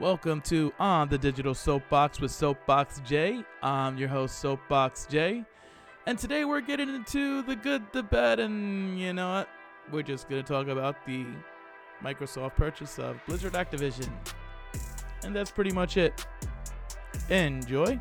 Welcome to On the Digital Soapbox with Soapbox J. I'm your host, Soapbox J. And today we're getting into the good, the bad, and you know what? We're just going to talk about the Microsoft purchase of Blizzard Activision. And that's pretty much it. Enjoy.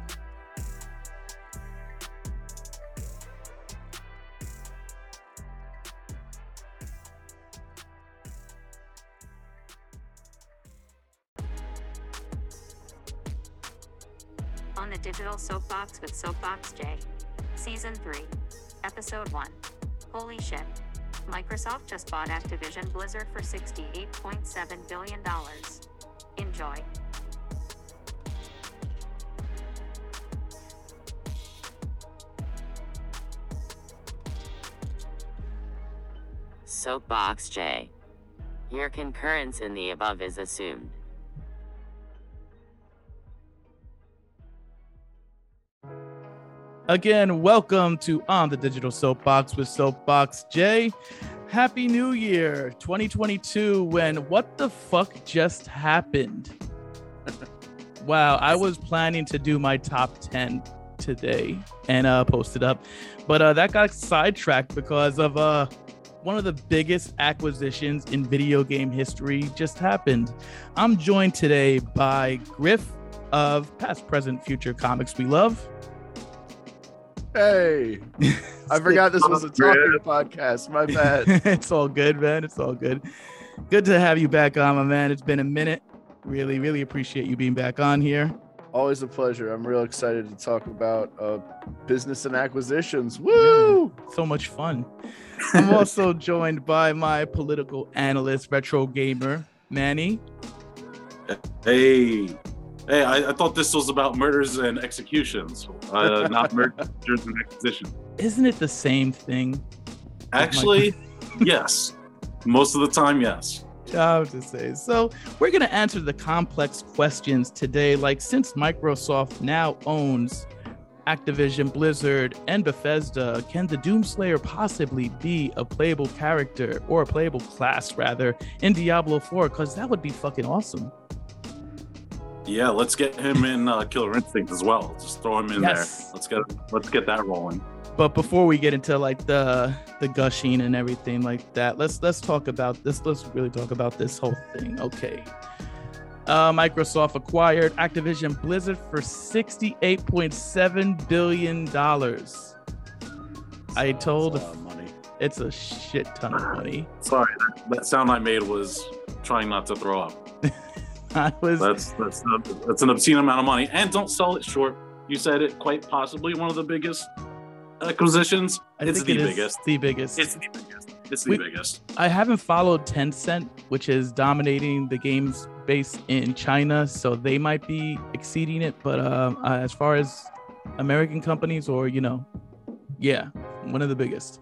With Soapbox J. Season 3. Episode 1. Holy shit. Microsoft just bought Activision Blizzard for $68.7 billion. Enjoy. Soapbox J. Your concurrence in the above is assumed. Again, welcome to On the Digital Soapbox with Soapbox J. Happy New Year 2022 when what the fuck just happened? wow, I was planning to do my top 10 today and uh post it up. But uh that got sidetracked because of uh one of the biggest acquisitions in video game history just happened. I'm joined today by Griff of Past Present Future Comics We Love. Hey, I forgot this was a talking podcast. My bad. it's all good, man. It's all good. Good to have you back on, my man. It's been a minute. Really, really appreciate you being back on here. Always a pleasure. I'm real excited to talk about uh, business and acquisitions. Woo! So much fun. I'm also joined by my political analyst, retro gamer, Manny. Hey, hey! I, I thought this was about murders and executions, uh, not murders and acquisitions. Isn't it the same thing? Actually, yes. Most of the time, yes. I was to say. So we're gonna answer the complex questions today. Like since Microsoft now owns Activision, Blizzard, and Bethesda, can the Doomslayer possibly be a playable character or a playable class rather in Diablo 4? Because that would be fucking awesome. Yeah, let's get him in uh, Killer Instinct as well. Just throw him in Yes. there. Let's get let's get that rolling. But before we get into like the the gushing and everything like that, let's let's talk about this. Let's really talk about this whole thing. Okay. Uh, Microsoft acquired Activision Blizzard for $68.7 billion. I told That's a money. it's a shit ton of money. Sorry, that, that sound I made was trying not to throw up. I was That's that's that's an obscene amount of money, and don't sell it short. You said it quite possibly one of the biggest acquisitions. I it's think the it biggest. the biggest. It's the biggest. It's the We- biggest. I haven't followed Tencent, which is dominating the games base in China, so they might be exceeding it. But um, uh, as far as American companies, or you know, yeah, one of the biggest.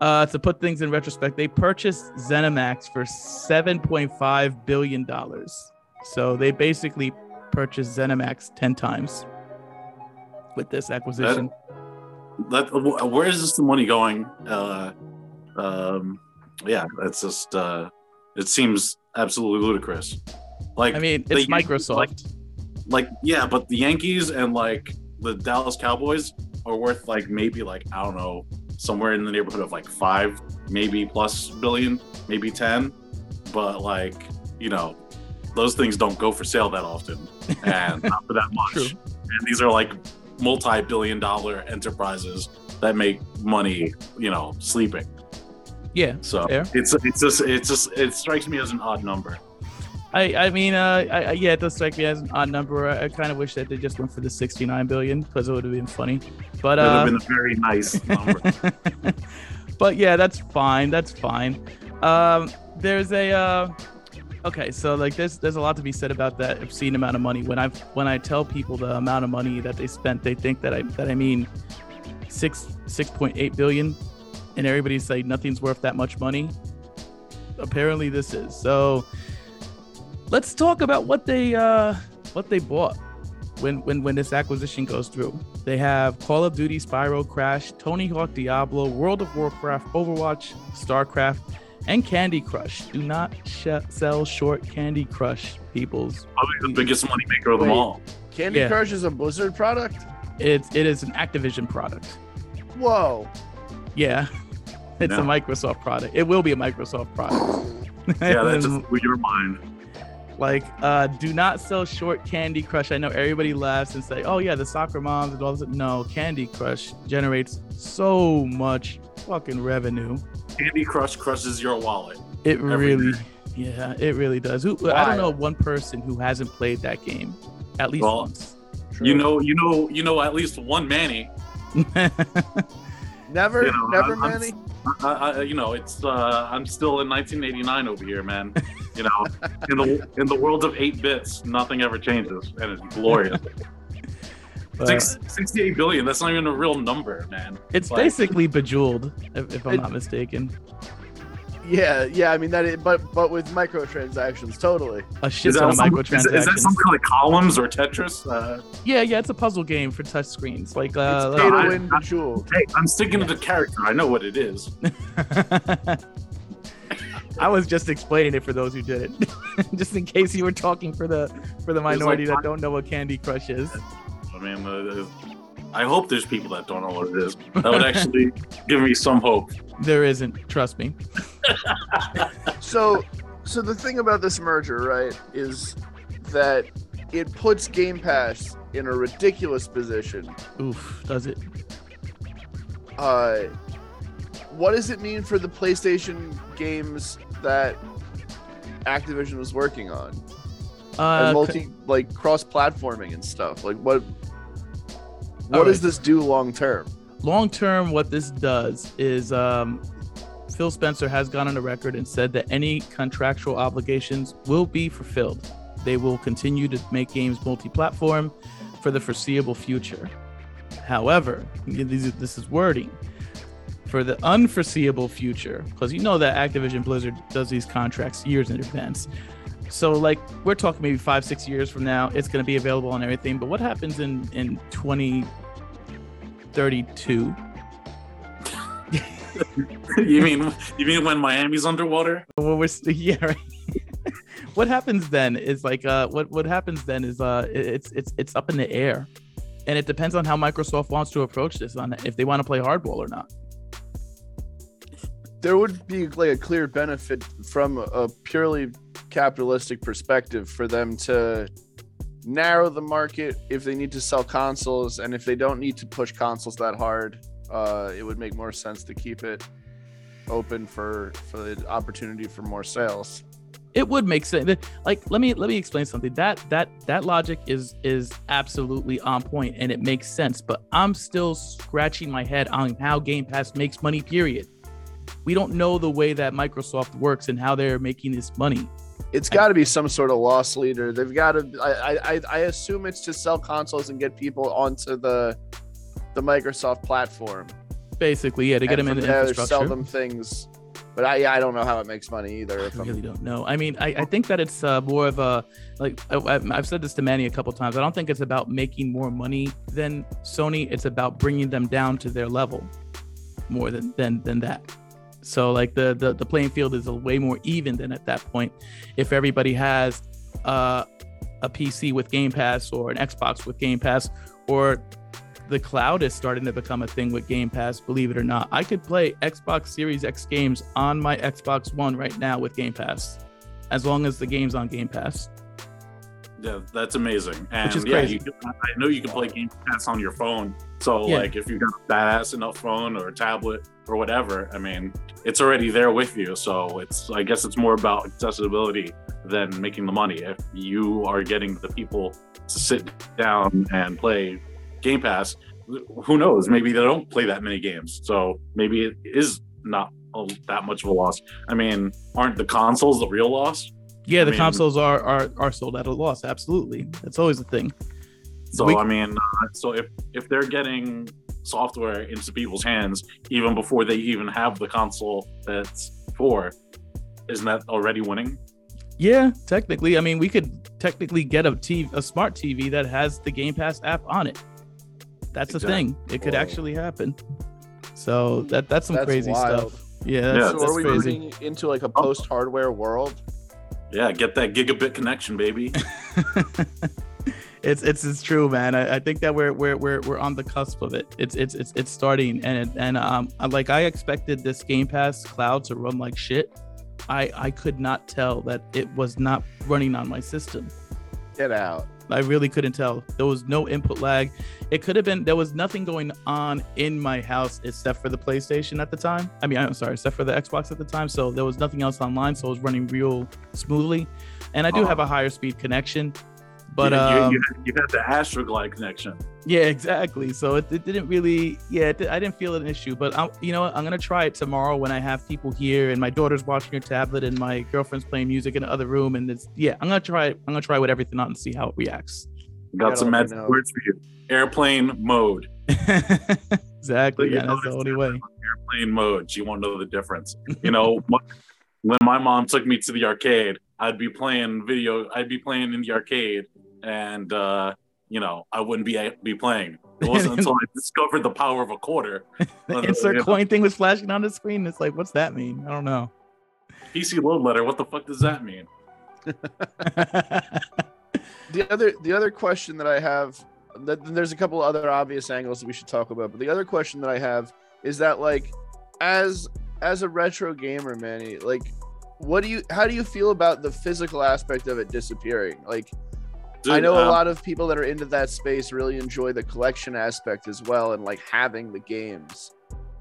Uh, to put things in retrospect, they purchased ZeniMax for seven point five billion dollars. So they basically purchased ZeniMax ten times with this acquisition. that wh- where is this the money going uh um yeah it's just uh it seems absolutely ludicrous like I mean, it's Microsoft. like, like yeah but the yankees and like the dallas cowboys are worth like maybe like i don't know somewhere in the neighborhood of like five maybe plus billion maybe 10 but like you know those things don't go for sale that often and not for that much True. and these are like multi-billion dollar enterprises that make money you know sleeping yeah, so Fair. it's it's just it's just it strikes me as an odd number I, I mean, uh, I, I- yeah, it does strike me as an odd number. I, I kind of wish that they just went for the 69 billion because it would have been funny. But that would uh, have been a very nice number but yeah, that's fine. That's fine. Um, there's a uh, okay, so like there's there's a lot to be said about that obscene amount of money. When I when I tell people the amount of money that they spent, they think that I that I mean six six point eight billion, and everybody's like nothing's worth that much money. Apparently, this is so. Let's talk about what they uh what they bought when when when this acquisition goes through. They have Call of Duty, Spyro, Crash, Tony Hawk, Diablo, World of Warcraft, Overwatch, StarCraft, and Candy Crush. Do not sh- sell short Candy Crush, peoples. Probably the biggest moneymaker of them Wait. all. Candy Yeah. Crush is a Blizzard product. It's it is an Activision product. Whoa. Yeah, it's a Yeah. Microsoft product. It will be a Microsoft product. Yeah, that just blew your mind. Like uh do not sell short candy crush i know everybody laughs and say oh yeah the soccer moms and all this no candy crush generates so much fucking revenue Candy Crush crushes your wallet. it Every really yeah it really does who, i don't know one person who hasn't played that game at least Well, once You know, you know, you know at least one Manny. Never, You know, never, I'm- I'm- Manny. I, I, you know, it's uh, I'm still in 1989 over here, man. You know, in the in the world of eight bits, nothing ever changes, and it's glorious. But Six, 68 billion. That's not even a real number, man. it's like- basically bejeweled if, if i'm It- not mistaken Yeah, yeah. I mean that, is, but but with microtransactions, totally. a shit Is ton that, of some, is, that- is that microtransactions some kind of columns or Tetris? Uh, yeah yeah it's a puzzle game for touch screens like It's uh pay to I- win, I- bejeweled. hey, I'm sticking to the character. I know what it is. I was just explaining it for those who didn't, just in case you were talking for the for the minority like- that don't know what Candy Crush is. I mean, uh, I hope there's people that don't know what it is. That would actually give me some hope. There isn't, trust me. So, so the thing about this merger, right, is that it puts Game Pass in a ridiculous position. Oof, does it? Uh, what does it mean for the PlayStation games that Activision was working on? Uh, and multi like cross-platforming and stuff. Like what? What All does this do long term? long term, what this does is um, Phil Spencer has gone on the record and said that any contractual obligations will be fulfilled. They will continue to make games multi-platform for the foreseeable future. However, this is wording for the unforeseeable future, because you know that Activision Blizzard does these contracts years in advance. So, like, we're talking maybe five, six years from now, it's going to be available on everything. But what happens in in 2032? you mean you mean when Miami's underwater? When we're st- yeah, right. what happens then is like uh, what what happens then is uh, it's it's it's up in the air, and it depends on how Microsoft wants to approach this on if they want to play hardball or not. There would be like a clear benefit from a purely capitalistic perspective for them to narrow the market. If they need to sell consoles, and if they don't need to push consoles that hard, uh, it would make more sense to keep it open for for the opportunity for more sales. it would make sense. Like let me let me explain something. That that that logic is is absolutely on point and it makes sense but i'm still scratching my head on how game pass makes money period we don't know the way that microsoft works and how they're making this money It's got to be some sort of loss leader. They've got to. I, I I assume it's to sell consoles and get people onto the the Microsoft platform. basically yeah to get and them in the infrastructure sell them things. But I I don't know how it makes money either. If I I'm, really don't know. I mean, I, I think that it's uh, more of a like I, I've I've said this to Manny a couple times. I don't think it's about making more money than Sony. It's about bringing them down to their level more than than than that. So like the the, the playing field is a way more even than at that point. If everybody has uh, a PC with Game Pass or an Xbox with Game Pass or the cloud is starting to become a thing with Game Pass, believe it or not. I could play Xbox Series X games on my Xbox One right now with Game Pass, as long as the game's on Game Pass. Yeah, that's amazing. And is yeah, crazy. you can, I know you can play Game Pass on your phone. So Yeah. like if you've got a badass enough phone or a tablet or whatever, I mean, it's already there with you. So it's I guess it's more about accessibility than making the money. If you are getting the people to sit down and play Game Pass, who knows? Maybe they don't play that many games. So maybe it is not a, that much of a loss. I mean, aren't the consoles the real loss? Yeah, I the mean- consoles are, are are sold at a loss. Absolutely, that's always a thing. So We- I mean, uh, so if if they're getting software into people's hands even before they even have the console that's for, isn't that already winning? Yeah, technically, I mean, we could technically get a TV, a smart TV that has the Game Pass app on it. That's a Exactly. thing. It could Whoa. actually happen. So that that's some That's crazy wild. stuff. Yeah, Yeah, that's, so that's are we crazy. moving into like a post-hardware world? Yeah, get that gigabit connection, baby. it's it's it's true, man. I, I think that we're we're we're we're on the cusp of it. It's it's it's it's starting, and it, and um, I- like I expected this Game Pass cloud to run like shit. I I could not tell that it was not running on my system. Get out. I really couldn't tell. There was no input lag. It could have been there was nothing going on in my house except for the PlayStation at the time. I mean, I'm sorry, except for the Xbox at the time. So there was nothing else online, so it was running real smoothly. And I do Oh. have a higher speed connection, but you, you- um, you, had, you had the Astroglide connection. yeah, exactly. So it, it didn't really, yeah, it, I didn't feel an issue. But I'm, you know what? I'm gonna try it tomorrow when I have people here and my daughter's watching her tablet and my girlfriend's playing music in the other room. And it's yeah, I'm gonna try it. I'm gonna try with everything on and see how it reacts. Got some magic know. words for you. Airplane mode. exactly. You Yeah, that's the only way. Airplane mode. You won't know the difference. You know, when my mom took me to the arcade, I'd be playing video. I'd be playing in the arcade, and uh, you know, I wouldn't be be playing. It wasn't until I discovered the power of a quarter. The Uh, insert yeah. coin thing was flashing on the screen. It's like, what's that mean? I don't know. PC load letter. What the fuck does that mean? The other the other question that I have, th- there's a couple other obvious angles that we should talk about, but the other question that I have is that like, as as a retro gamer, Manny, like, what do you how do you feel about the physical aspect of it disappearing? Like, I Dude, know a um, lot of people that are into that space really enjoy the collection aspect as well, and like having the games.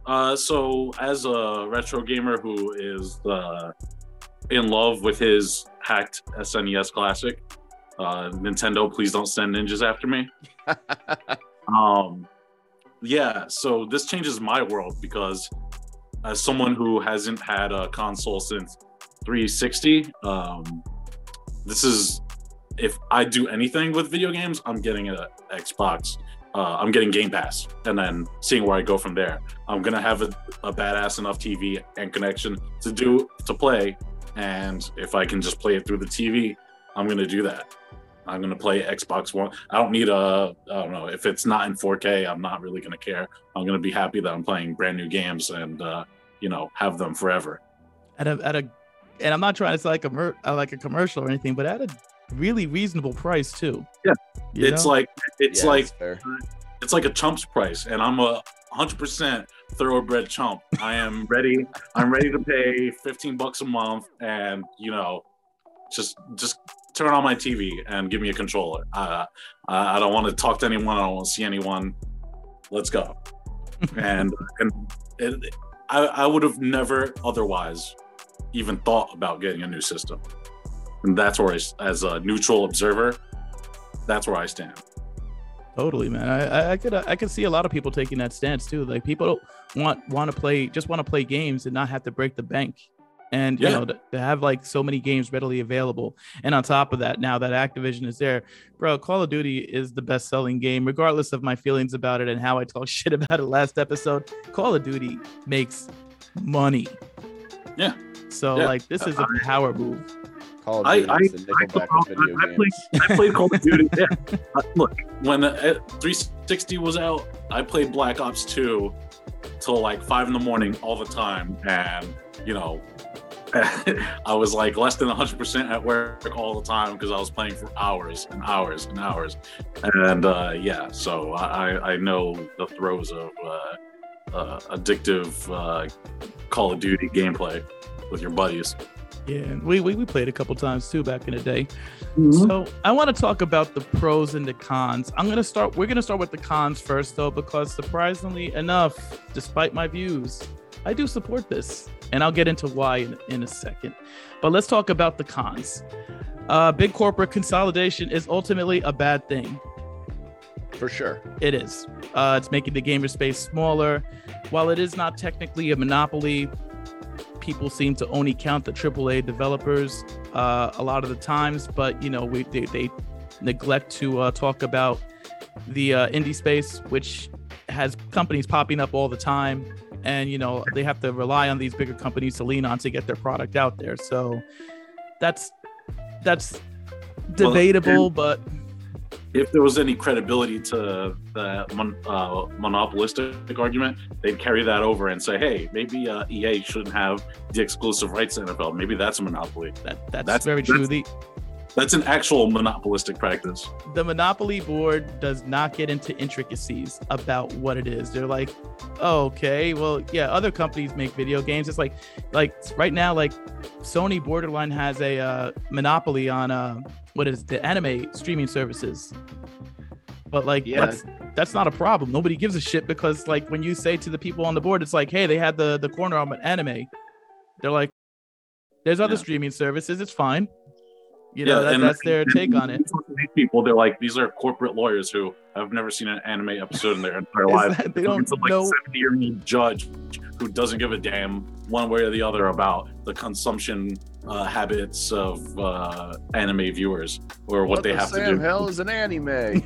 Uh, so as a retro gamer who is uh, in love with his hacked SNES classic, uh, Nintendo, please don't send ninjas after me. um, yeah, so this changes my world because as someone who hasn't had a console since 360, um, this is if I do anything with video games, I'm getting an Xbox. Uh, I'm getting Game Pass, and then seeing where I go from there. I'm gonna have a, a badass enough TV and connection to do to play, and if I can just play it through the TV, I'm gonna do that. I'm gonna play Xbox One. I don't need a. I don't know if it's not in 4K. I'm not really gonna care. I'm gonna be happy that I'm playing brand new games and uh, you know have them forever. at a at a, and I'm not trying to sound like a mer- uh, like a commercial or anything, but at a really reasonable price too. Yeah. It's know? like it's Yeah, like it's like a chump's price, and I'm a hundred percent thoroughbred chump. I am ready. I'm ready to pay fifteen bucks a month, and you know, just just turn on my TV and give me a controller. Uh, I I don't want to talk to anyone. I don't want to see anyone. Let's go. and and it, I I would have never otherwise even thought about getting a new system. And that's where, I, as a neutral observer, that's where I stand. Totally, man. I, I, could I could see a lot of people taking that stance too. Like people want want to play just want to play games and not have to break the bank, and you know to, to have like so many games readily available. And on top of that, now that Activision is there, bro, Call of Duty is the best selling game, regardless of my feelings about it and how I talk shit about it last episode. Call of Duty makes money. Yeah. So Yeah. like this is a power move. Call of I- Duty I- is the Nickelback of video I, I played, I played Call of Duty. Yeah. Uh, look, when uh, 360 was out, I played Black Ops 2 till like five in the morning all the time, and you know, I was like less than 100% at work all the time because I was playing for hours and hours and hours, and uh, yeah, so I I know the throes of uh, uh, addictive uh, Call of Duty gameplay with your buddies. Yeah, we, we we played a couple times too back in the day. So I want to talk about the pros and the cons. I'm gonna start. We're gonna start with the cons first, though, because surprisingly enough, despite my views, I do support this, and I'll get into why in, in a second. But let's talk about the cons. Uh, big corporate consolidation is ultimately a bad thing. For sure. It is. Uh, it's making the gamer space smaller. While it is not technically a monopoly, people seem to only count the AAA developers uh, a lot of the times. But you know, we they, they neglect to uh, talk about the uh, indie space, which has companies popping up all the time, and you know they have to rely on these bigger companies to lean on to get their product out there. So that's that's Well, debatable, but if there was any credibility to the mon- uh, monopolistic argument, they'd carry that over and say, "Hey, maybe uh, EA shouldn't have the exclusive rights to NFL. Maybe that's a monopoly. That, that's, That's- very true. The That's an actual monopolistic practice." the Monopoly board does not get into intricacies about what it is. They're like, oh, okay, well, yeah, other companies make video games. It's like, like right now, like Sony Borderline has a uh, monopoly on uh, what is it, the anime streaming services. But like, Yeah. that's that's not a problem. Nobody gives a shit because like when you say to the people on the board, it's like, hey, they had the the corner on anime. They're like, there's other Yeah. streaming services. It's fine. You know, Yeah, that, and- that's their and take on it. These people, they're like, these are corporate lawyers who have never seen an anime episode in their entire life. that- they don't to, like know. 70 year old judge who doesn't give a damn one way or the other about the consumption uh, habits of uh, anime viewers or what, they the have Sam to do. hell is an anime. yeah,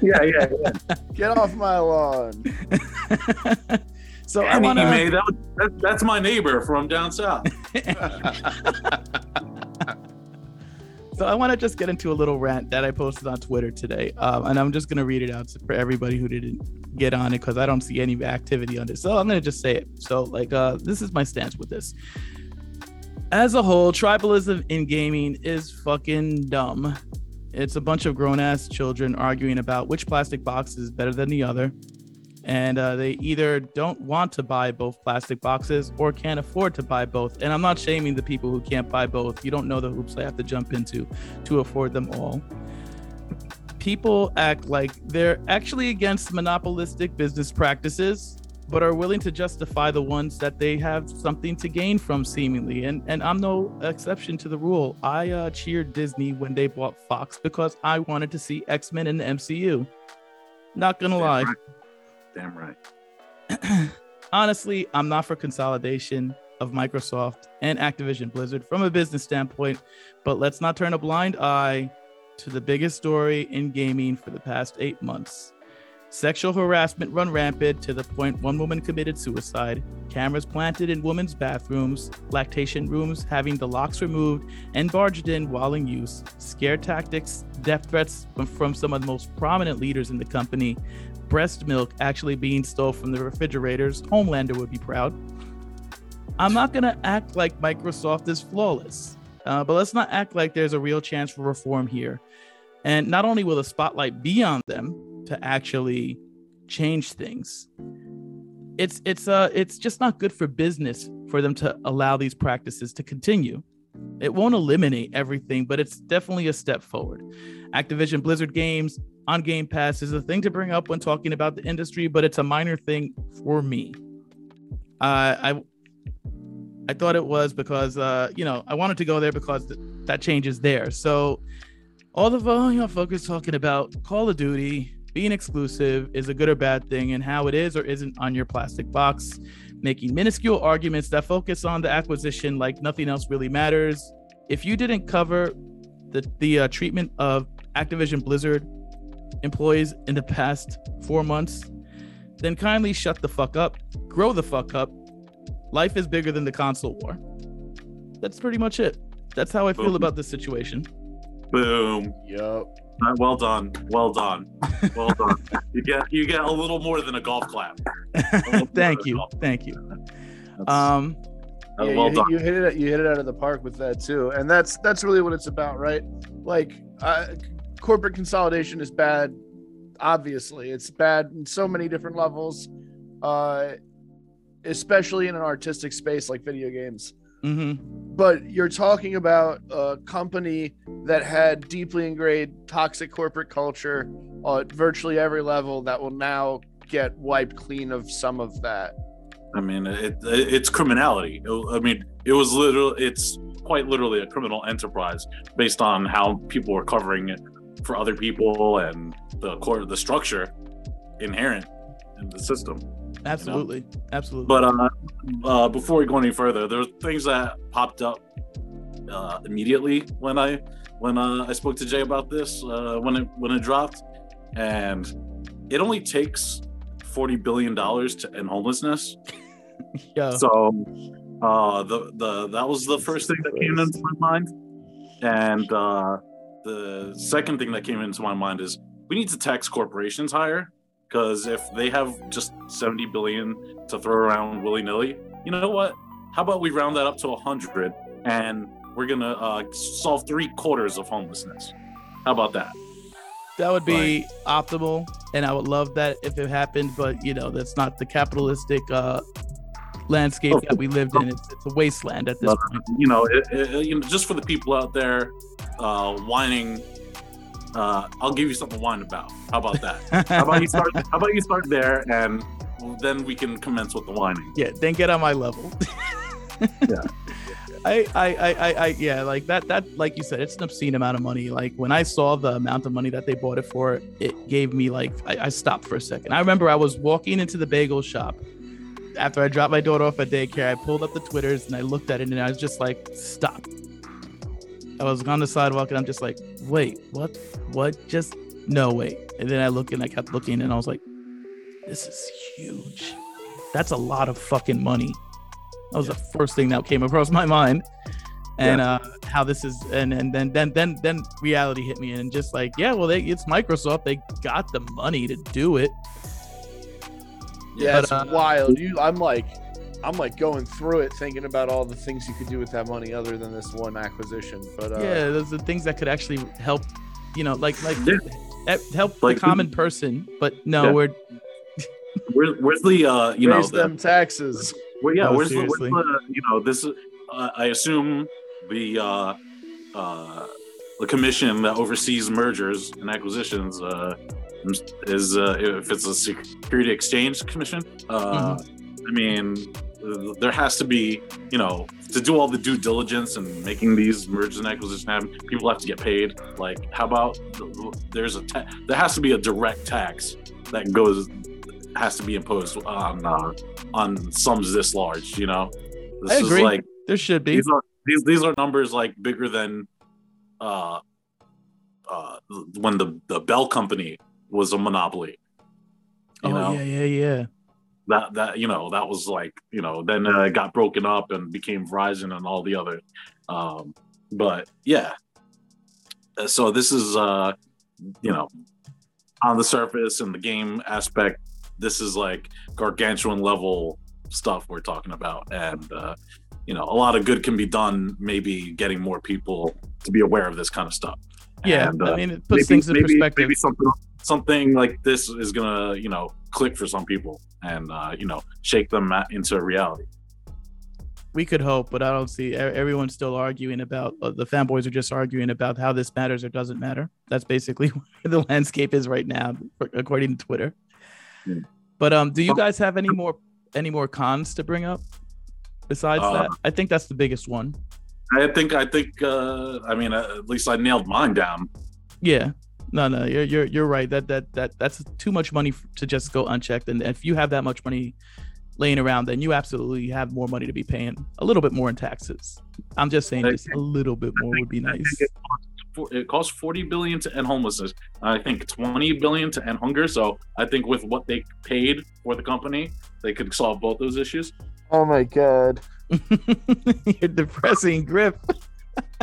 yeah, yeah. yeah. Get off my lawn. so I anime, wanna... that, that, that's my neighbor from down south. So I want to just get into a little rant that I posted on Twitter today, um, and I'm just gonna read it out for everybody who didn't get on it because I don't see any activity on this. So I'm gonna just say it. So like, uh, this is my stance with this. As a whole, tribalism in gaming is fucking dumb. It's a bunch of grown ass children arguing about which plastic box is better than the other. And uh, they either don't want to buy both plastic boxes or can't afford to buy both. And I'm not shaming the people who can't buy both. You don't know the hoops they have to jump into to afford them all. People act like they're actually against monopolistic business practices, but are willing to justify the ones that they have something to gain from, seemingly. And and I'm no exception to the rule. I uh, cheered Disney when they bought Fox because I wanted to see X Men in the MCU. Not gonna lie. Damn right. honestly, I'm not for consolidation of Microsoft and Activision Blizzard from a business standpoint, but let's not turn a blind eye to the biggest story in gaming for the past eight months. Sexual harassment run rampant to the point one woman committed suicide, cameras planted in women's bathrooms, lactation rooms having the locks removed and barged in while in use, scare tactics, death threats from- some of the most prominent leaders in the company, breast milk actually being stole from the refrigerators. Homelander would be proud. I'm not going to act like Microsoft is flawless, uh, but let's not act like there's a real chance for reform here. And not only will the spotlight be on them to actually change things, it's it's uh it's just not good for business for them to allow these practices to continue. It won't eliminate everything, but it's definitely a step forward. Activision Blizzard games on Game Pass is a thing to bring up when talking about the industry, but it's a minor thing for me. Uh, I I thought it was because uh, you know I wanted to go there because th- that change is there. So all the uh, you know folks talking about Call of Duty being exclusive is a good or bad thing, and how it is or isn't on your plastic box, making minuscule arguments that focus on the acquisition like nothing else really matters. If you didn't cover the the uh, treatment of Activision Blizzard employees in the past four months, then kindly shut the fuck up, grow the fuck up. Life is bigger than the console war. That's pretty much it. That's how I feel Boom. about this situation. Boom. Yup. Uh, Well done. Well done. Well done. you get you get a little more than a golf clap. Thank you. Thank you. That's- Um, uh, Yeah, well you, done. hit, you hit it. You hit it out of the park with that too, and that's that's really what it's about, right? Like, uh, corporate consolidation is bad. Obviously, it's bad in so many different levels, uh, especially in an artistic space like video games. Mhm. But you're talking about a company that had deeply ingrained toxic corporate culture at virtually every level that will now get wiped clean of some of that. I mean, it, it it's criminality. I mean, it was literal. It's quite literally a criminal enterprise based on how people were covering it for other people and the core, the structure inherent in the system. Absolutely, absolutely. But uh, uh, before we go any further, there's things that popped up uh, immediately when I when uh, I spoke to Jay about this uh, when it when it dropped, and it only takes forty billion dollars to end homelessness. Yo, So uh, the the that was the first thing that came into my mind, and uh, the second thing that came into my mind is we need to tax corporations higher because if they have just 70 billion to throw around willy nilly, you know what? How about we round that up to 100 and we're gonna uh, solve three quarters of homelessness? How about that? That would be optimal, and I would love that if it happened. But you know, that's not the capitalistic uh, landscape that we lived in. It's, it's a wasteland at this No, point. you know, it, it- you know, just for the people out there uh, whining, uh, I'll give you something to whine about. How about that? How about you start? How about you start there, and then we can commence with the whining. yeah, then get on my level. Yeah. I, I, I, I, I, yeah, like that, that, like you said, it's an obscene amount of money. Like when I saw the amount of money that they bought it for, it gave me like, I, I stopped for a second. I remember I was walking into the bagel shop after I dropped my daughter off at daycare. I pulled up the Twitters and I looked at it and I was just like, stop. I was on the sidewalk and I'm just like, wait, what, what? Just no, wait. And then I looked and I kept looking and I was like, this is huge. That's a lot of fucking money. That was the first thing that came across my mind. And uh how this is and and then then then then reality hit me and just like, yeah, well they it's Microsoft. They got the money to do it. Yeah, But, it's uh, wild. You, I'm like, I'm like going through it, thinking about all the things you could do with that money other than this one acquisition. But uh, yeah, those are things that could actually help, you know, like like Yeah. eh, help Like- the common person. But no, Yeah. we're Where, where's the uh, you know, raise the, them taxes. Well, yeah, Oh, where's, the, where's the, you know, this, uh, I assume the, uh, uh, the commission that oversees mergers and acquisitions, uh, is, uh, if it's a security exchange commission, uh, Mm-hmm. I mean, there has to be, you know, to do all the due diligence and making these mergers and acquisitions happen, people have to get paid. Like, how about there's a, ta- there has to be a direct tax that goes, has to be imposed on, uh, on sums this large, you know? This I agree. is like there should be. these are these these are numbers like bigger than uh uh when the the Bell company was a monopoly. You oh know, yeah, yeah, yeah. That that you know, that was like, you know, then uh, it got broken up and became Verizon and all the other um but yeah. Uh, So this is uh you know, on the surface and the game aspect, this is like gargantuan level stuff we're talking about. And, uh, you know, a lot of good can be done, maybe getting more people to be aware of this kind of stuff. Yeah, And, I uh, mean, it puts maybe, things in maybe, perspective. maybe something, something like this is gonna, you know, click for some people and, uh, you know, shake them into reality. we could hope, but I don't see everyone's still arguing about uh, the fanboys are just arguing about how this matters or doesn't matter. That's basically where the landscape is right now, according to Twitter. Yeah. But um, do you Oh. guys have any more any more cons to bring up besides Uh, that? I think that's the biggest one. I think, I think, uh, I mean, uh, at least I nailed mine down. Yeah. No, no, you're you're you're right. That that that that's too much money to just go unchecked. And if you have that much money laying around, then you absolutely have more money to be paying a little bit more in taxes. I'm just saying, just a little bit more would be nice. it costs, it costs 40 billion to end homelessness. I think 20 billion to end hunger. So I think with what they paid for the company, they could solve both those issues. Oh my god. You're depressing, Griff.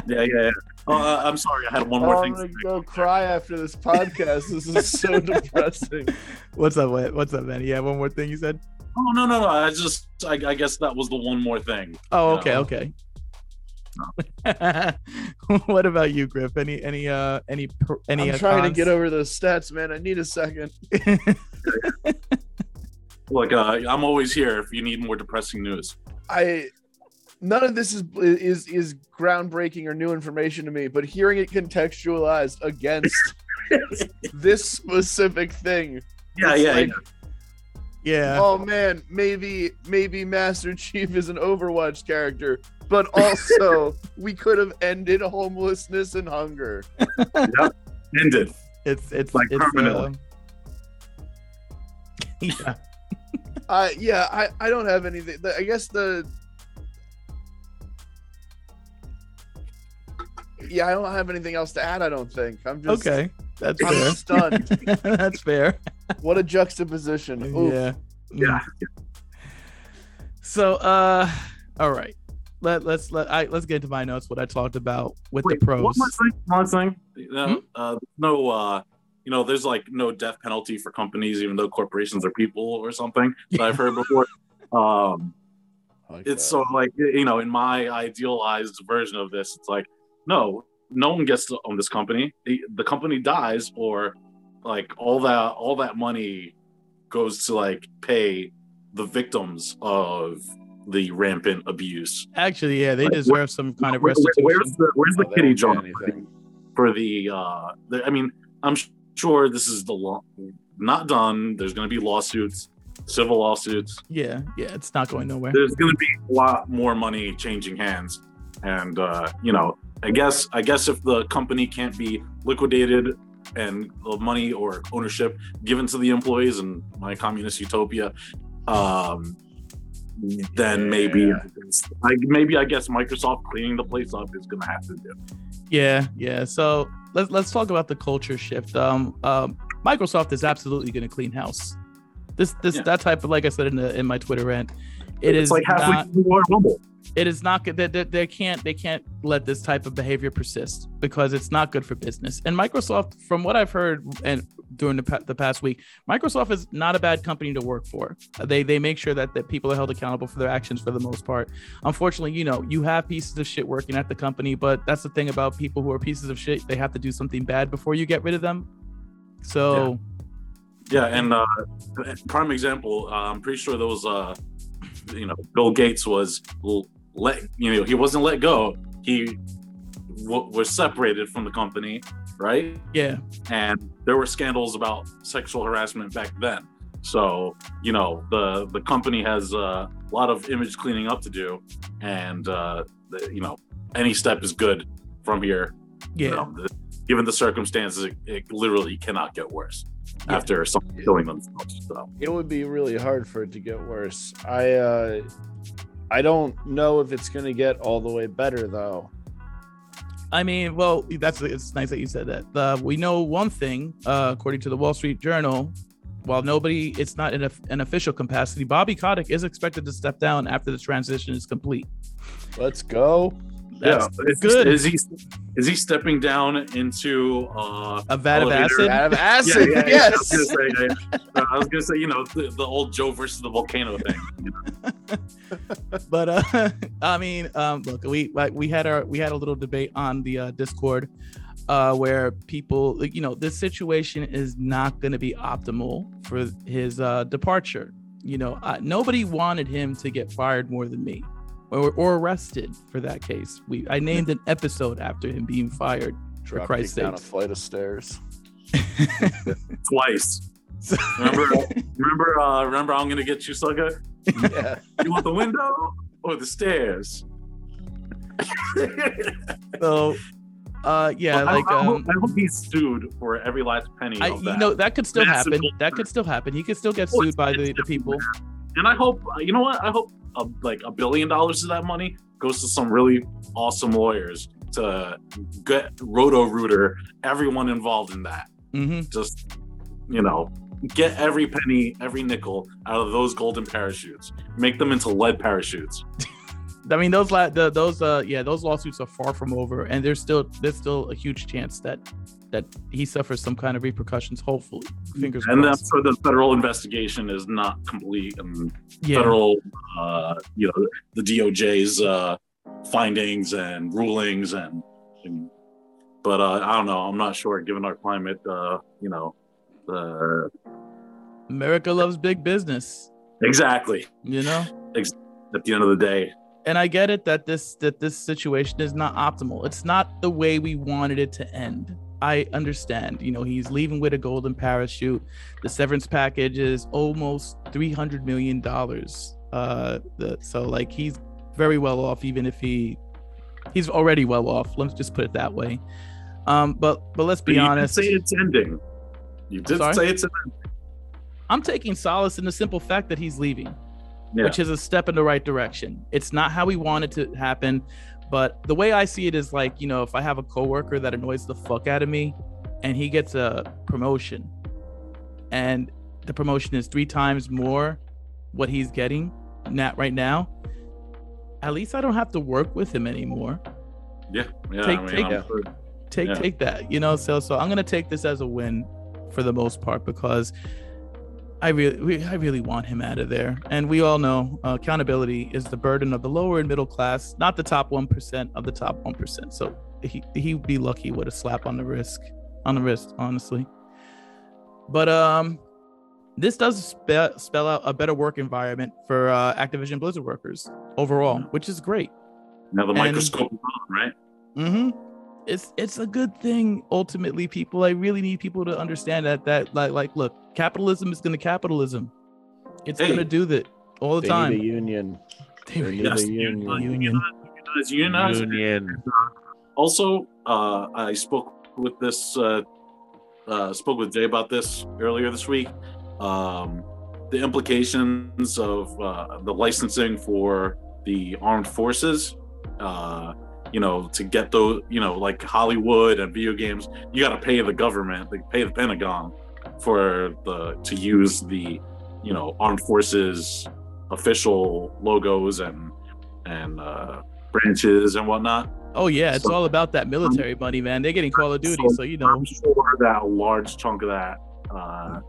Yeah, yeah. yeah. Oh, uh, I'm sorry. I had one more I'm thing. gonna to say. go cry after this podcast. This is so depressing. What's up? What- What's up, man? Yeah, one more thing you said. Oh no, no, no. I just, I, I guess that was the one more thing. Oh, No. okay, okay. what about you, Griff? Any, any, uh, any, per- any? I'm trying to get over those stats, man. I need a second. Look, uh, I'm always here if you need more depressing news. I none of this is is is groundbreaking or new information to me, but hearing it contextualized against this specific thing. Yeah, yeah, like, yeah. yeah. Oh man, maybe maybe Master Chief is an Overwatch character, but also we could have ended homelessness and hunger. Ended. It's it's Like it's permanently. um, yeah. I yeah, I I don't have anything. I guess the yeah, I don't have anything else to add. I don't think. I'm just Okay, that's I'm fair. stunned. that's fair. What a juxtaposition. Oof. Yeah. Yeah. So, uh, all right. Let let's let I let's get into my notes. What I talked about with Wait, the pros. One more thing. One more thing. No, Hmm? uh, no, uh, you know, there's like no death penalty for companies, even though corporations are people or something. That I've heard before. Um, Like it's that. so like you know, in my idealized version of this, it's like no, no one gets to own this company. The, the company dies, or like all that all that money goes to like pay the victims of the rampant abuse. Actually, yeah, they Like, deserve some kind of Where- where- restitution. where's the where's the Oh, kitty won't jar get for the, uh the, I mean, I'm sure this is the law not done. There's going to be lawsuits, civil lawsuits. Yeah, yeah, it's not going nowhere. There's going to be a lot more money changing hands, and uh, you know, I guess I guess if the company can't be liquidated and the money or ownership given to the employees in my communist utopia, um, then maybe I, maybe I guess Microsoft cleaning the place up is going to have to do. Yeah, yeah. So let's let's talk about the culture shift. Um, um, Microsoft is absolutely going to clean house. This this Yeah. that type of like I said in the in my Twitter rant, it it's is like halfway not. through the Royal Rumble. It is not good. They, they, they can't they can't let this type of behavior persist because it's not good for business. And Microsoft, from what I've heard and during the, the past week, Microsoft is not a bad company to work for. They they make sure that that people are held accountable for their actions for the most part. Unfortunately, you know, you have pieces of shit working at the company, but that's the thing about people who are pieces of shit. They have to do something bad before you get rid of them. So Yeah, and uh, prime example, uh, I'm pretty sure was, uh, you know, Bill Gates was let, you know, he wasn't let go. He w- was separated from the company, right? yeah, And there were scandals about sexual harassment back then. So you know, the the company has a lot of image cleaning up to do, and uh, the, you know, any step is good from here. yeah. You know, the, given the circumstances, it, it literally cannot get worse Yeah. after someone killing themselves. So. it would be really hard for it to get worse. I uh I don't know if it's gonna get all the way better though. I mean, well, that's it's nice that you said that. Uh, we know one thing, uh, according to the Wall Street Journal. While nobody, it's not in a, an official capacity. Bobby Kotick is expected to step down after the transition is complete. Let's go. That's yeah, is, good. Is he is he stepping down into uh, A vat of Elevator. acid. Out of acid. yeah, yeah, I was gonna say, yeah, yeah. I was gonna say, you know, the, the old Joe versus the volcano thing. you know? but uh i mean um look we like we had our we had a little debate on the uh, discord uh where people you know this situation is not going to be optimal for his uh departure you know uh, nobody wanted him to get fired more than me or, or arrested for that case we i named an episode after him being fired for Drop christ's kick down a flight of stairs. Twice. Remember, remember, uh, remember. I'm gonna get you, sucker. Yeah. You want the window or the stairs? so uh yeah I- like I, hope, um I hope he's sued for every last penny I, of you that. know that could still Massive happen. That could still happen. He could still get Oh, sued by the, the people. and I hope you know what I hope uh, like a billion dollars of that money goes to some really awesome lawyers to get Roto Rooter everyone involved in that. hmm Just you know, get every penny, every nickel out of those golden parachutes. Make them into lead parachutes. I mean, those la- the, those uh yeah, those lawsuits are far from over, and there's still there's still a huge chance that that he suffers some kind of repercussions. Hopefully, fingers And crossed. that's so the federal investigation is not complete and yeah, federal uh you know the DOJ's uh findings and rulings and, and but uh I don't know, I'm not sure given our climate uh you know uh America loves big business. exactly You know, at the end of the day. and I get it that this that this situation is not optimal. It's not the way we wanted it to end. I understand. You know, he's leaving with a golden parachute. The severance package is almost three hundred million dollars. Uh, the, so like he's very well off, even if he he's already well off. Let's just put it that way. Um, but but let's be you honest. say it's ending. You did say it's ending. I'm taking solace in the simple fact that he's leaving. Yeah. which is a step in the right direction. It's not how we want it to happen, but the way I see it is like, you know, if I have a coworker that annoys the fuck out of me and he gets a promotion and the promotion is three times more what he's getting not right now, at least I don't have to work with him anymore. Yeah, yeah. Take- I mean, take- take Yeah. take that. You know, so so I'm gonna take this as a win for the most part because I really we, I really want him out of there. And we all know uh, accountability is the burden of the lower and middle class, not the top one percent of the top one percent. So he he'd be lucky with a slap on the wrist on the wrist, honestly. But um, this does spell spell out a better work environment for uh, Activision Blizzard workers overall, which is great. Now the microscope is on, right? Mm-hmm. It's it's a good thing ultimately, people. I really need people to understand that that like like look, capitalism is gonna capitalism. It's Hey. gonna do that all the They time. need a union. They They need really- Yes, a union. Union. Unionize, unionize. Union. Also, uh, I spoke with this, uh, uh, spoke with Jay about this earlier this week. Um, the implications of uh, the licensing for the armed forces. Uh, you know, to get those, you know, like Hollywood and video games, you got to pay the government, they pay the Pentagon for the to use the, you know, armed forces official logos and and uh, branches and whatnot. Oh yeah, it's So- all about that military money, man. They're getting Call of Duty, So- so you know. I'm sure that a large chunk of that, uh,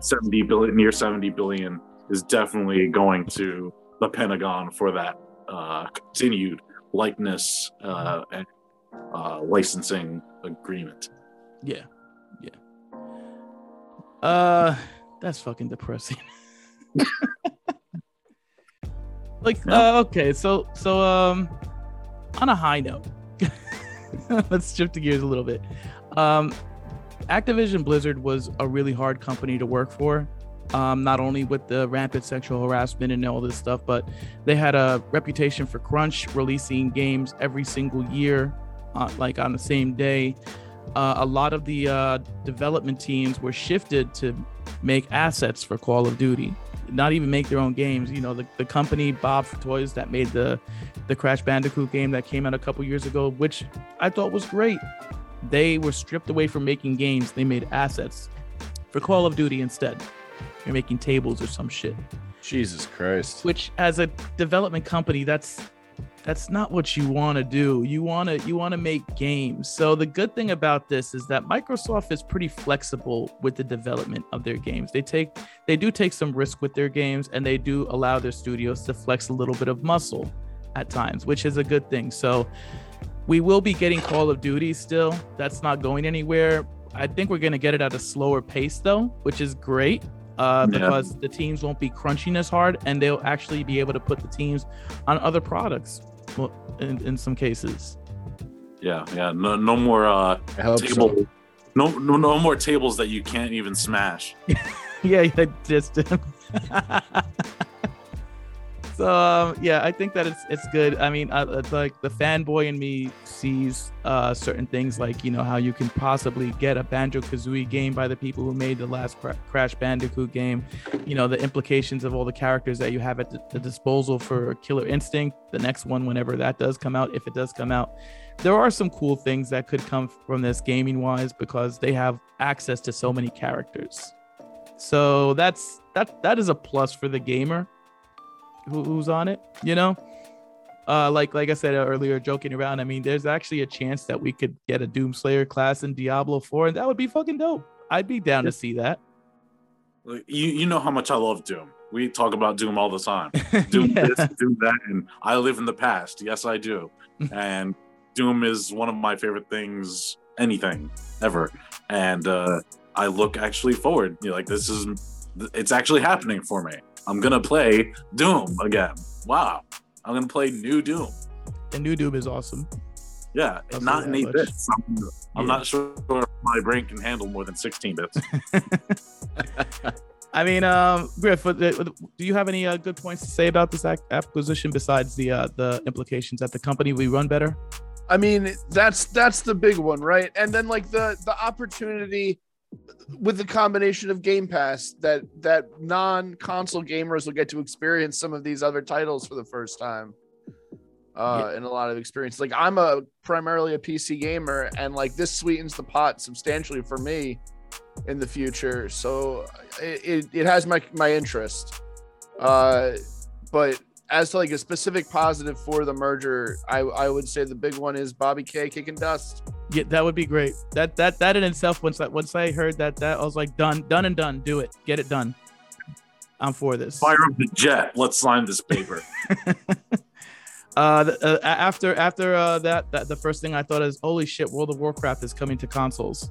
70 billion, near 70 billion, is definitely going to the Pentagon for that uh, continued likeness uh, and uh, licensing agreement. Yeah, yeah. Uh, that's fucking depressing. like, uh, okay, so so um, on a high note, let's shift the gears a little bit. Um, Activision Blizzard was a really hard company to work for. Um, not only with the rampant sexual harassment and all this stuff, but they had a reputation for crunch, releasing games every single year, uh, like on the same day uh, a lot of the uh, development teams were shifted to make assets for Call of Duty, not even make their own games. You know, the, the company Bob for Toys that made the the Crash Bandicoot game that came out a couple years ago, which I thought was great. They were stripped away from making games. They made assets for Call of Duty instead. They're making tables or some shit. Jesus Christ. Which, as a development company, that's that's not what you want to do. You want to you want to make games. So the good thing about this is that Microsoft is pretty flexible with the development of their games. They take they do take some risk with their games and they do allow their studios to flex a little bit of muscle at times, which is a good thing. So we will be getting Call of Duty still. That's not going anywhere. I think we're going to get it at a slower pace though, which is great. Uh, Yeah. because the teams won't be crunching as hard and they'll actually be able to put the teams on other products in, in some cases. Yeah, yeah. No, no more uh, table. so. No, no, no more tables that you can't even smash. yeah, yeah, just so um, yeah, I think that it's it's good. I mean, I, it's like the fanboy in me sees uh, certain things like you know how you can possibly get a Banjo Kazooie game by the people who made the last Cra- Crash Bandicoot game. You know the implications of all the characters that you have at the, the disposal for Killer Instinct, the next one whenever that does come out, if it does come out. There are some cool things that could come from this gaming wise because they have access to so many characters. So that's that that is a plus for the gamer who, who's on it, you know? Uh like like I said earlier, joking around, I mean there's actually a chance that we could get a Doomslayer class in Diablo 4, and that would be fucking dope. I'd be down to see that. You you know how much I love Doom. We talk about Doom all the time. Doom Yeah. this, Doom that, and I live in the past. Yes, I do. and Doom is one of my favorite things, anything ever. And uh, I look actually forward. You know, like this is, it's actually happening for me. I'm gonna play Doom again. Wow, I'm gonna play new Doom. And new Doom is awesome. Yeah, I'll not in eight much. bits. I'm, I'm Yeah. not sure my brain can handle more than 16 bits. I mean, um, Griff, do you have any uh, good points to say about this acquisition besides the uh, the implications that the company we run better? I mean, that's that's the big one, right? And then like the the opportunity with the combination of Game Pass that that non-console gamers will get to experience some of these other titles for the first time. Uh, in a lot of experience. Like I'm a primarily a PC gamer, and like this sweetens the pot substantially for me in the future. So it, it, it has my my interest. Uh, but as to like a specific positive for the merger, I I would say the big one is Bobby K kicking dust. Yeah, that would be great. That that that in itself, once I once I heard that, that I was like, done, done and done. Do it, get it done. I'm for this. Fire up the jet. Let's sign this paper. Uh, th- uh, after after uh, that, that the first thing I thought is, holy shit, World of Warcraft is coming to consoles.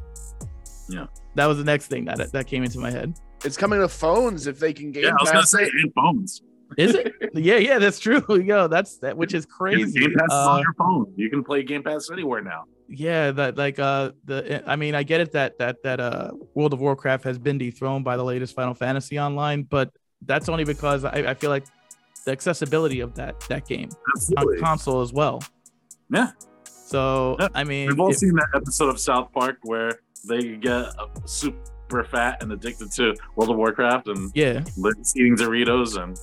Yeah. that was the next thing that that came into my head. It's coming to phones if they can game yeah, I was gonna say it. and phones. Is it? yeah, yeah, that's true. Yo, that's that, which is crazy. Game crazy. Pass is Uh, on your phone. You can play Game Pass anywhere now. Yeah that like uh the i mean i get it that that that uh world of warcraft has been dethroned by the latest final fantasy online but that's only because i, I feel like the accessibility of that that game on console as well. Yeah. so Yeah, i mean We've all seen that episode of South Park where they get super fat and addicted to World of Warcraft and yeah. eating Doritos and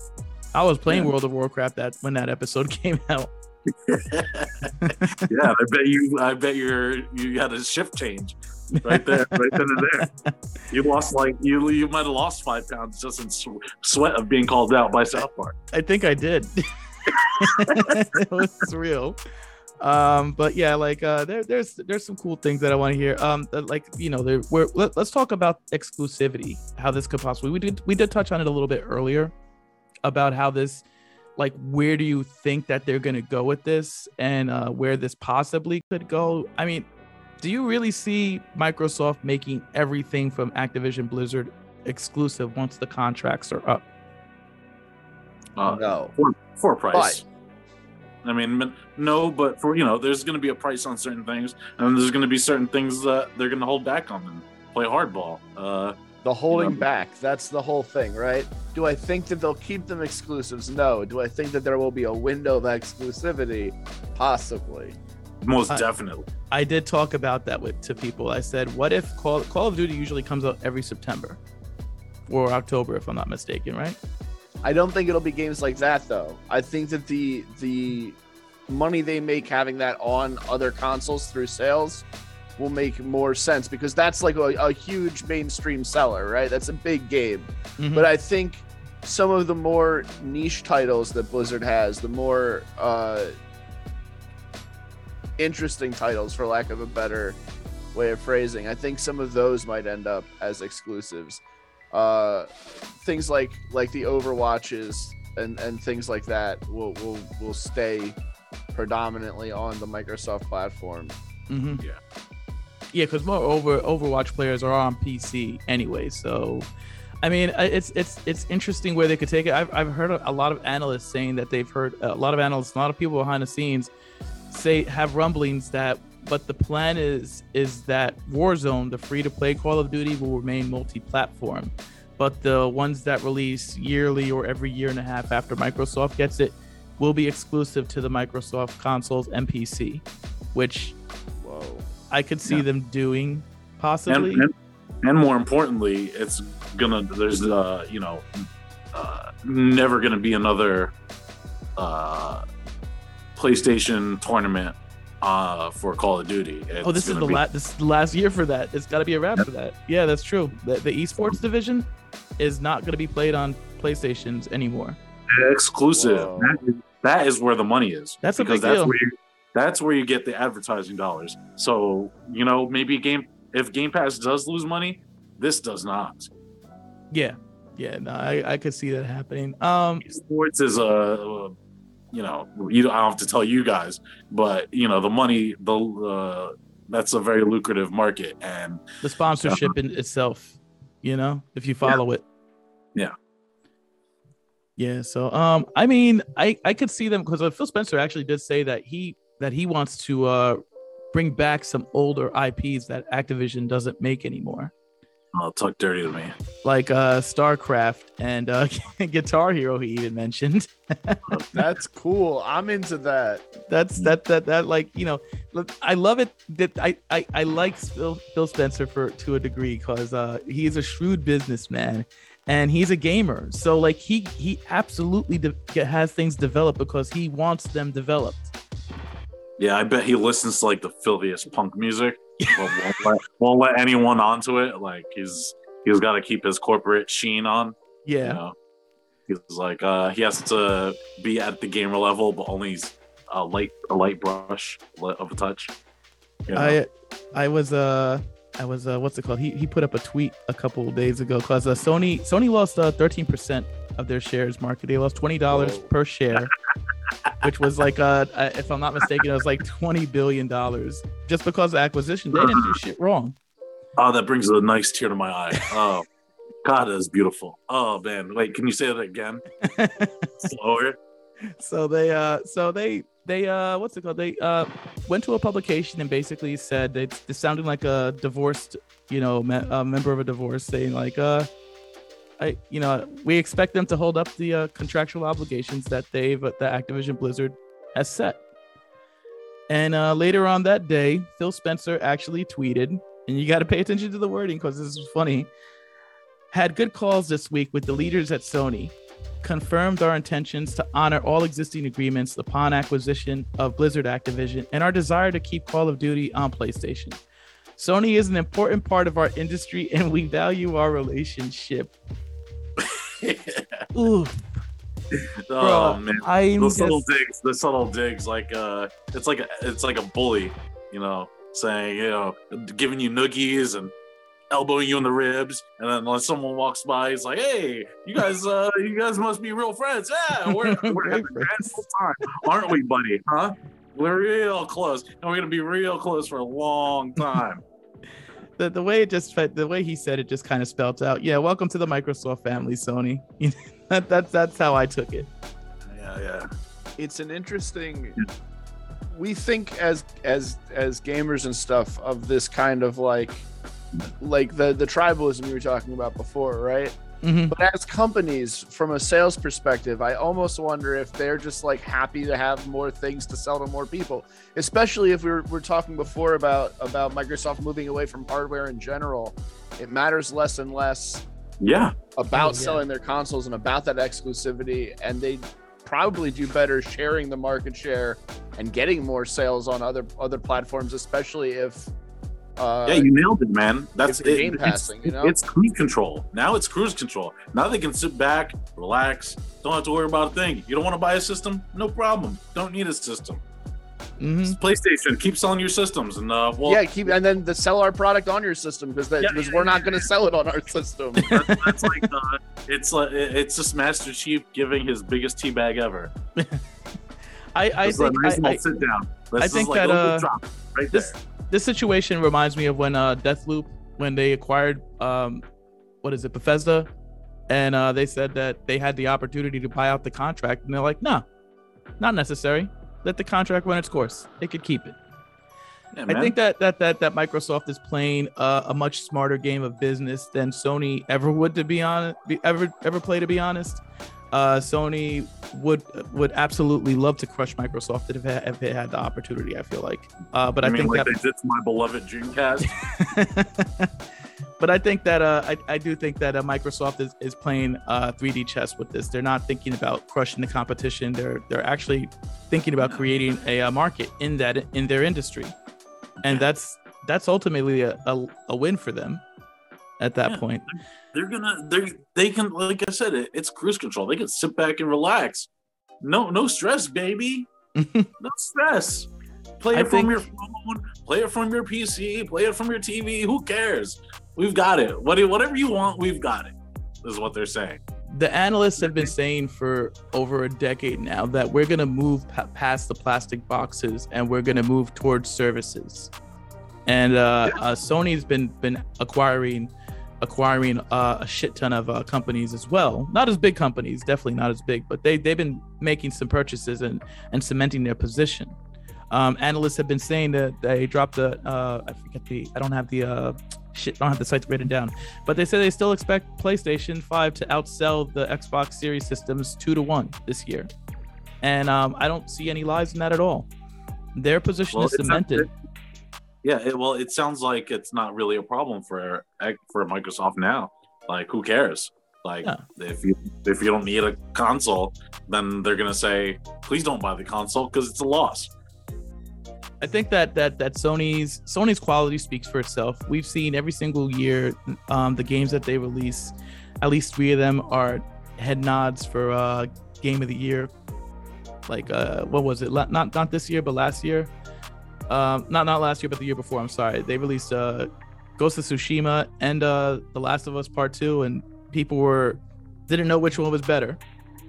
i was playing Yeah. world of warcraft that when that episode came out yeah, I bet you, I bet you're, you had a shift change right there, right then and there. You lost like you, you might have lost five pounds just in sw- sweat of being called out by South Park. i think i did it was real um but yeah like uh there, there's there's some cool things that i want to hear um like you know there we're let, let's talk about exclusivity how this could possibly we did we did touch on it a little bit earlier about how this like where do you think that they're going to go with this and uh where this possibly could go i mean do you really see microsoft making everything from activision blizzard exclusive once the contracts are up Uh, no. for, for a price. I mean, no, but for you know, there's going to be a price on certain things, and there's going to be certain things that they're going to hold back on and play hardball. Uh, The holding back. That's the whole thing, right? Do I think that they'll keep them exclusives? No. Do I think that there will be a window of exclusivity? Possibly. most I- definitely. I did talk about that with to people. I said, "What if Call Call of Duty usually comes out every September or October, if I'm not mistaken, right?" I don't think it'll be games like that though. I think that the the money they make having that on other consoles through sales will make more sense because that's like a, a huge mainstream seller, right? That's a big game. Mhm. But I think some of the more niche titles that Blizzard has, the more uh, interesting titles, for lack of a better way of phrasing, I think some of those might end up as exclusives. Uh, things like like the Overwatches and and things like that will will will stay predominantly on the Microsoft platform. Mhm. Yeah. Yeah, because more over Overwatch players are on PC anyway. So, I mean, uh, it's it's it's interesting where they could take it. I've I've heard a a lot of analysts saying that they've heard a lot of analysts, a lot of people behind the scenes say have rumblings that but the plan is is that Warzone, the free to play Call of Duty, will remain multi-platform, but the ones that release yearly or every year and a half after Microsoft gets it will be exclusive to the Microsoft consoles and PC, which Whoa. I could see Yeah. them doing and, possibly. and and more importantly, it's gonna there's uh you know uh, never gonna be another uh PlayStation tournament uh for Call of Duty. oh, this is the be- last this is the last year for that. It's got to be a wrap for that. Yeah, that's true. The, the esports division is not going to be played on PlayStations anymore. exclusive. That is, that is where the money is. That's a because big that's deal. where you, that's where you get the advertising dollars. So you know maybe game if Game Pass does lose money, this does not. Yeah, yeah. No, I, I could see that happening. Um, Sports is a you know you I don't have to tell you guys, but you know the money the uh, that's a very lucrative market and the sponsorship in itself, you know, if you follow it. Yeah. Yeah. So, um, I mean, I I could see them because Phil Spencer actually did say that he that he wants to uh bring back some older IPs that Activision doesn't make anymore. uh, talk dirty to me. like uh StarCraft and uh Guitar Hero he even mentioned. That's cool. I'm into that. That's that that that like, you know, look, I love it that I I, I like Phil, Phil Spencer for to a degree cuz uh he's a shrewd businessman and he's a gamer. So like he he absolutely de- has things developed because he wants them developed. Yeah, I bet he listens to like the filthiest punk music. but won't, let, won't let anyone onto it. Like he's he's got to keep his corporate sheen on. You Yeah. know? He's like uh he has to be at the gamer level, but only a light a light brush of a touch. You know? I I was uh I was uh what's it called? He he put up a tweet a couple of days ago because uh, Sony Sony lost uh 13 percent of their shares market. They lost twenty dollars per share, which was like uh uh, if I'm not mistaken, it was like twenty billion dollars just because of acquisition. They didn't do shit wrong. Oh, that brings a nice tear to my eye. Oh, God, that is beautiful. Oh man, wait, can you say that again? Slower. so they uh so they they uh what's it called they uh went to a publication and basically said that it's sounding like a divorced you know me- a member of a divorce saying like uh I, you know, we expect them to hold up the uh, contractual obligations that they've that Activision Blizzard has set. And uh, later on that day, Phil Spencer actually tweeted, and you got to pay attention to the wording because this is funny. Had good calls this week with the leaders at Sony, confirmed our intentions to honor all existing agreements upon acquisition of Blizzard Activision and our desire to keep Call of Duty on PlayStation. Sony is an important part of our industry and we value our relationship. Ooh, oh bro, man, I'm the just, subtle digs, the subtle digs, like uh, it's like a, it's like a bully, you know, saying you know, giving you noogies and elbowing you in the ribs, and then when someone walks by, he's like, "Hey, you guys, uh, you guys must be real friends. Yeah, we're, we're having a grand friends. time, aren't we, buddy? Huh? We're real close, and we're gonna be real close for a long time." The, the way it just the way he said it just kind of spelled out, yeah, welcome to the Microsoft family, Sony. that, that's that's how I took it. yeah, yeah. it's an interesting we think as as as gamers and stuff of this kind of like like the the tribalism you were talking about before right Mhm. but as companies from a sales perspective i almost wonder if they're just like happy to have more things to sell to more people especially if we were, we're talking before about about microsoft moving away from hardware in general it matters less and less Yeah, about Oh, yeah. selling their consoles and about that exclusivity and they probably do better sharing the market share and getting more sales on other other platforms especially if uh yeah, you nailed it, man. That's if it, game it's- passing, you know? It's cruise control. Now it's cruise control. Now they can sit back, relax, don't have to worry about a thing. You don't want to buy a system? No problem. Don't need a system. Mhm. PlayStation, keep selling your systems, and uh, well, yeah keep and then to sell our product on your system because Yeah, yeah, we're yeah, not going to sell it on our system that's, that's like uh, it's like it's just Master Chief giving his biggest teabag ever. I I think nice I, I, sit down. This I is think like that, uh, drop right this there. This situation reminds me of when uh Deathloop when they acquired um what is it Bethesda? And uh they said that they had the opportunity to buy out the contract and they're like no not necessary. Let the contract run its course. They could keep it. Yeah, I think that that that that Microsoft is playing uh, a much smarter game of business than Sony ever would to be honest be, ever ever play to be honest uh Sony would would absolutely love to crush Microsoft if it, if it had the opportunity I feel like uh but I, I, mean, think like that they did to my beloved Dreamcast. but I think that uh, I, I do think that uh, Microsoft is, is playing uh, 3D chess with this. They're not thinking about crushing the competition. They're they're actually thinking about creating a, uh market in that in their industry, and that's that's ultimately a, a, a win for them at that Yeah. point. they're gonna they they can like I said, it, it's cruise control. They can sit back and relax. No no stress, baby. no stress. Play I it from think- your phone. Play it from your PC. Play it from your TV. Who cares? We've got it. What whatever you want, we've got it. Is what they're saying. the analysts have been saying for over a decade now that we're going to move pa- past the plastic boxes and we're going to move towards services and uh, uh, sony's been been acquiring acquiring uh, a shit ton of uh, companies as well not as big companies definitely not as big but they, they've been making some purchases and and cementing their position um, analysts have been saying that they dropped the uh, i forget the i don't have the uh, shit I don't have the sites written down but they say they still expect PlayStation 5 to outsell the Xbox Series systems two to one this year. And um, I don't see any lies in that at all. Their position Well, is it's not- cemented. Yeah, it, well, it sounds like it's not really a problem for for Microsoft now. Like, who cares? Like, Yeah. if you if you don't need a console, then they're gonna say, please don't buy the console because it's a loss. I think that that that Sony's Sony's quality speaks for itself. We've seen every single year um, the games that they release, at least three of them are head nods for uh, game of the year. Like uh, what was it? Not not this year, but last year. Um, not not last year, but the year before. I'm sorry. They released uh, Ghost of Tsushima and uh, The Last of Us Part Two, and people were didn't know which one was better.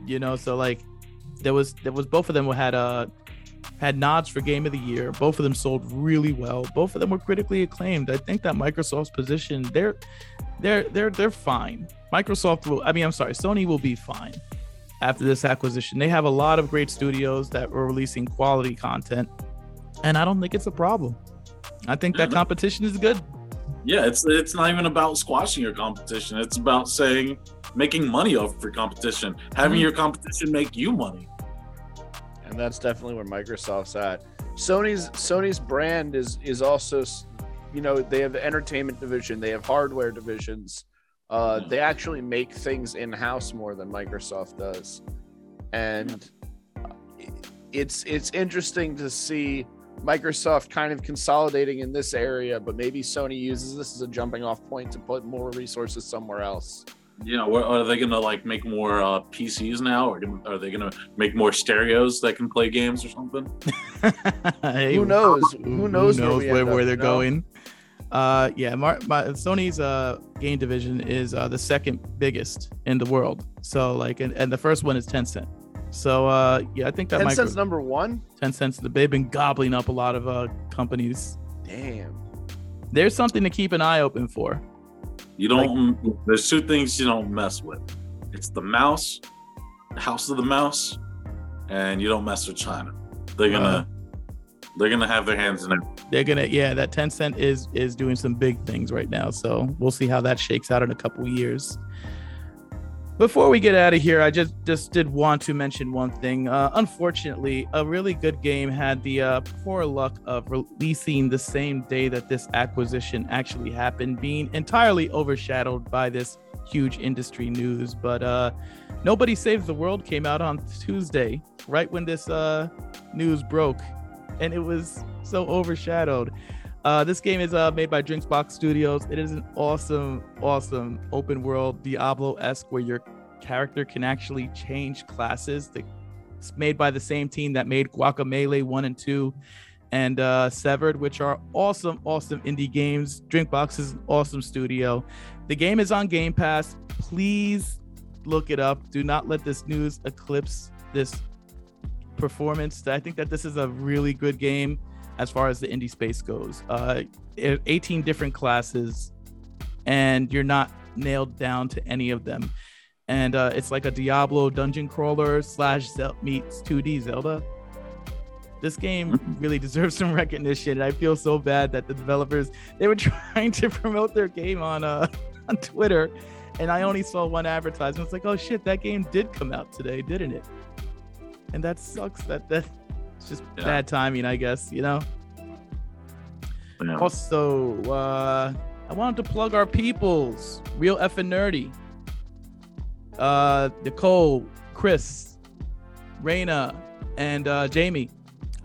You know, so like there was there was both of them had uh had nods for game of the year. Both of them sold really well. Both of them were critically acclaimed. I think that Microsoft's position they're they're they're they're fine. Microsoft will I mean I'm sorry, Sony will be fine after this acquisition. They have a lot of great studios that were releasing quality content and I don't think it's a problem. I think that competition is good. Yeah, it's it's not even about squashing your competition. It's about saying making money off your competition, having Mhm. your competition make you money. and that's definitely where Microsoft's at. Sony's Sony's brand is is also, you know, they have the entertainment division, they have hardware divisions. Uh, Yeah. they actually make things in house more than Microsoft does, and it's it's interesting to see Microsoft kind of consolidating in this area, but maybe Sony uses this as a jumping off point to put more resources somewhere else. You know, are they gonna like make more uh, PCs now, or are they gonna make more stereos that can play games or something? Hey, Who knows? Who knows where we where, end up, where they're you know? going? Uh, yeah, Mar- my, Sony's uh game division is uh, the second biggest in the world. So like, and, and the first one is Tencent. So uh, yeah, I think that micro- Tencent's number one. Tencent's they've been gobbling up a lot of uh companies. Damn. There's something to keep an eye open for. You don't. there's two things you don't mess with. It's the mouse, the House of the Mouse, and you don't mess with China. They're gonna. they're gonna have their hands in it. They're gonna yeah, that Tencent is is doing some big things right now. So we'll see how that shakes out in a couple years. Before we get out of here, I just just did want to mention one thing. Uh, unfortunately, a really good game had the uh, poor luck of releasing the same day that this acquisition actually happened, being entirely overshadowed by this huge industry news. But uh, Nobody Saves the World came out on Tuesday, right when this uh, news broke, and it was so overshadowed. Uh, this game is uh, made by Drinksbox Studios. It is an awesome, awesome open world Diablo esque where your character can actually change classes. It's made by the same team that made Guacamelee 1 and 2 and uh, Severed, which are awesome, awesome indie games. Drinkbox is an awesome studio. The game is on Game Pass. Please look it up. Do not let this news eclipse this performance. I think that this is a really good game as far as the indie space goes. Uh, e- 18 different classes, and you're not nailed down to any of them. And uh, it's like a Diablo dungeon crawler slash Zel- meets 2D Zelda. This game really deserves some recognition. And I feel so bad that the developers they were trying to promote their game on uh on Twitter, and I only saw one advertisement. It's like, oh shit, that game did come out today, didn't it? And that sucks. That that it's just Yeah. bad timing, I guess. You know. Yeah. Also, uh, I wanted to plug our peoples, real effing nerdy. Uh, Nicole, Chris, Raina, and uh, Jamie.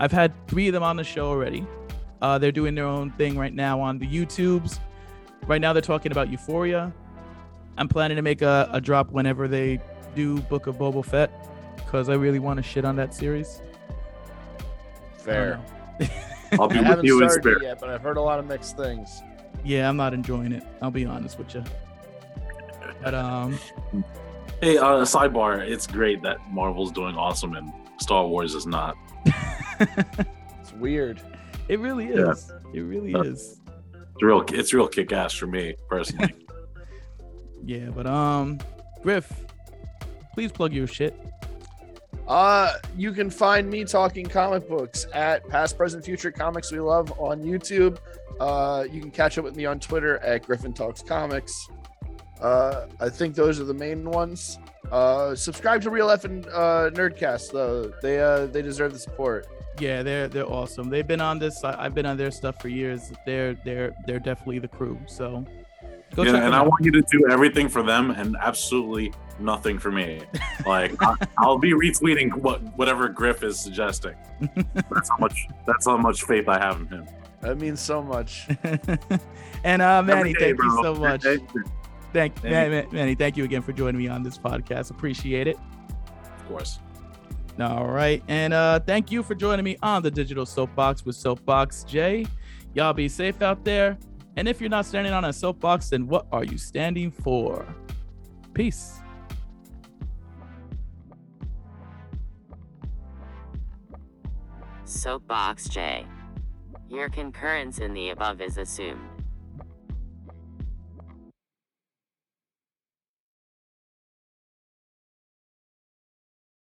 I've had three of them on the show already. Uh, they're doing their own thing right now on the YouTubes. Right now, they're talking about Euphoria. I'm planning to make a, a drop whenever they do Book of Boba Fett because I really want to shit on that series. I don't Fair. know. I'll be I with you in spirit. it yet, but I've heard a lot of mixed things. yeah, I'm not enjoying it. I'll be honest with you. But um, Hey, uh, sidebar. It's great that Marvel's doing awesome and Star Wars is not. It's weird. it really Yeah. is. It really Yeah. is. It's real. It's real kick ass for me personally. Yeah, but um, Griff, please plug your shit. Uh, you can find me talking comic books at Past, Present, Future Comics We Love on YouTube. Uh, you can catch up with me on Twitter at Griffin Talks Comics. Uh, I think those are the main ones. Uh, subscribe to Real F and uh, Nerdcast though. They uh, they deserve the support. Yeah, they're they're awesome. They've been on this. I've been on their stuff for years. They're they're they're definitely the crew. So go yeah, and them I want you to do everything for them and absolutely nothing for me. Like I, I'll be retweeting what whatever Griff is suggesting. That's how much. That's how much faith I have in him. That means so much. and uh, Manny, Every day, thank you so much. Thank Thank Man- Man- Manny, thank you again for joining me on this podcast. Appreciate it. Of course. All right. And uh thank you for joining me on the Digital Soapbox with Soapbox J. Y'all be safe out there. And if you're not standing on a soapbox, then what are you standing for? Peace. Soapbox J. Your concurrence in the above is assumed.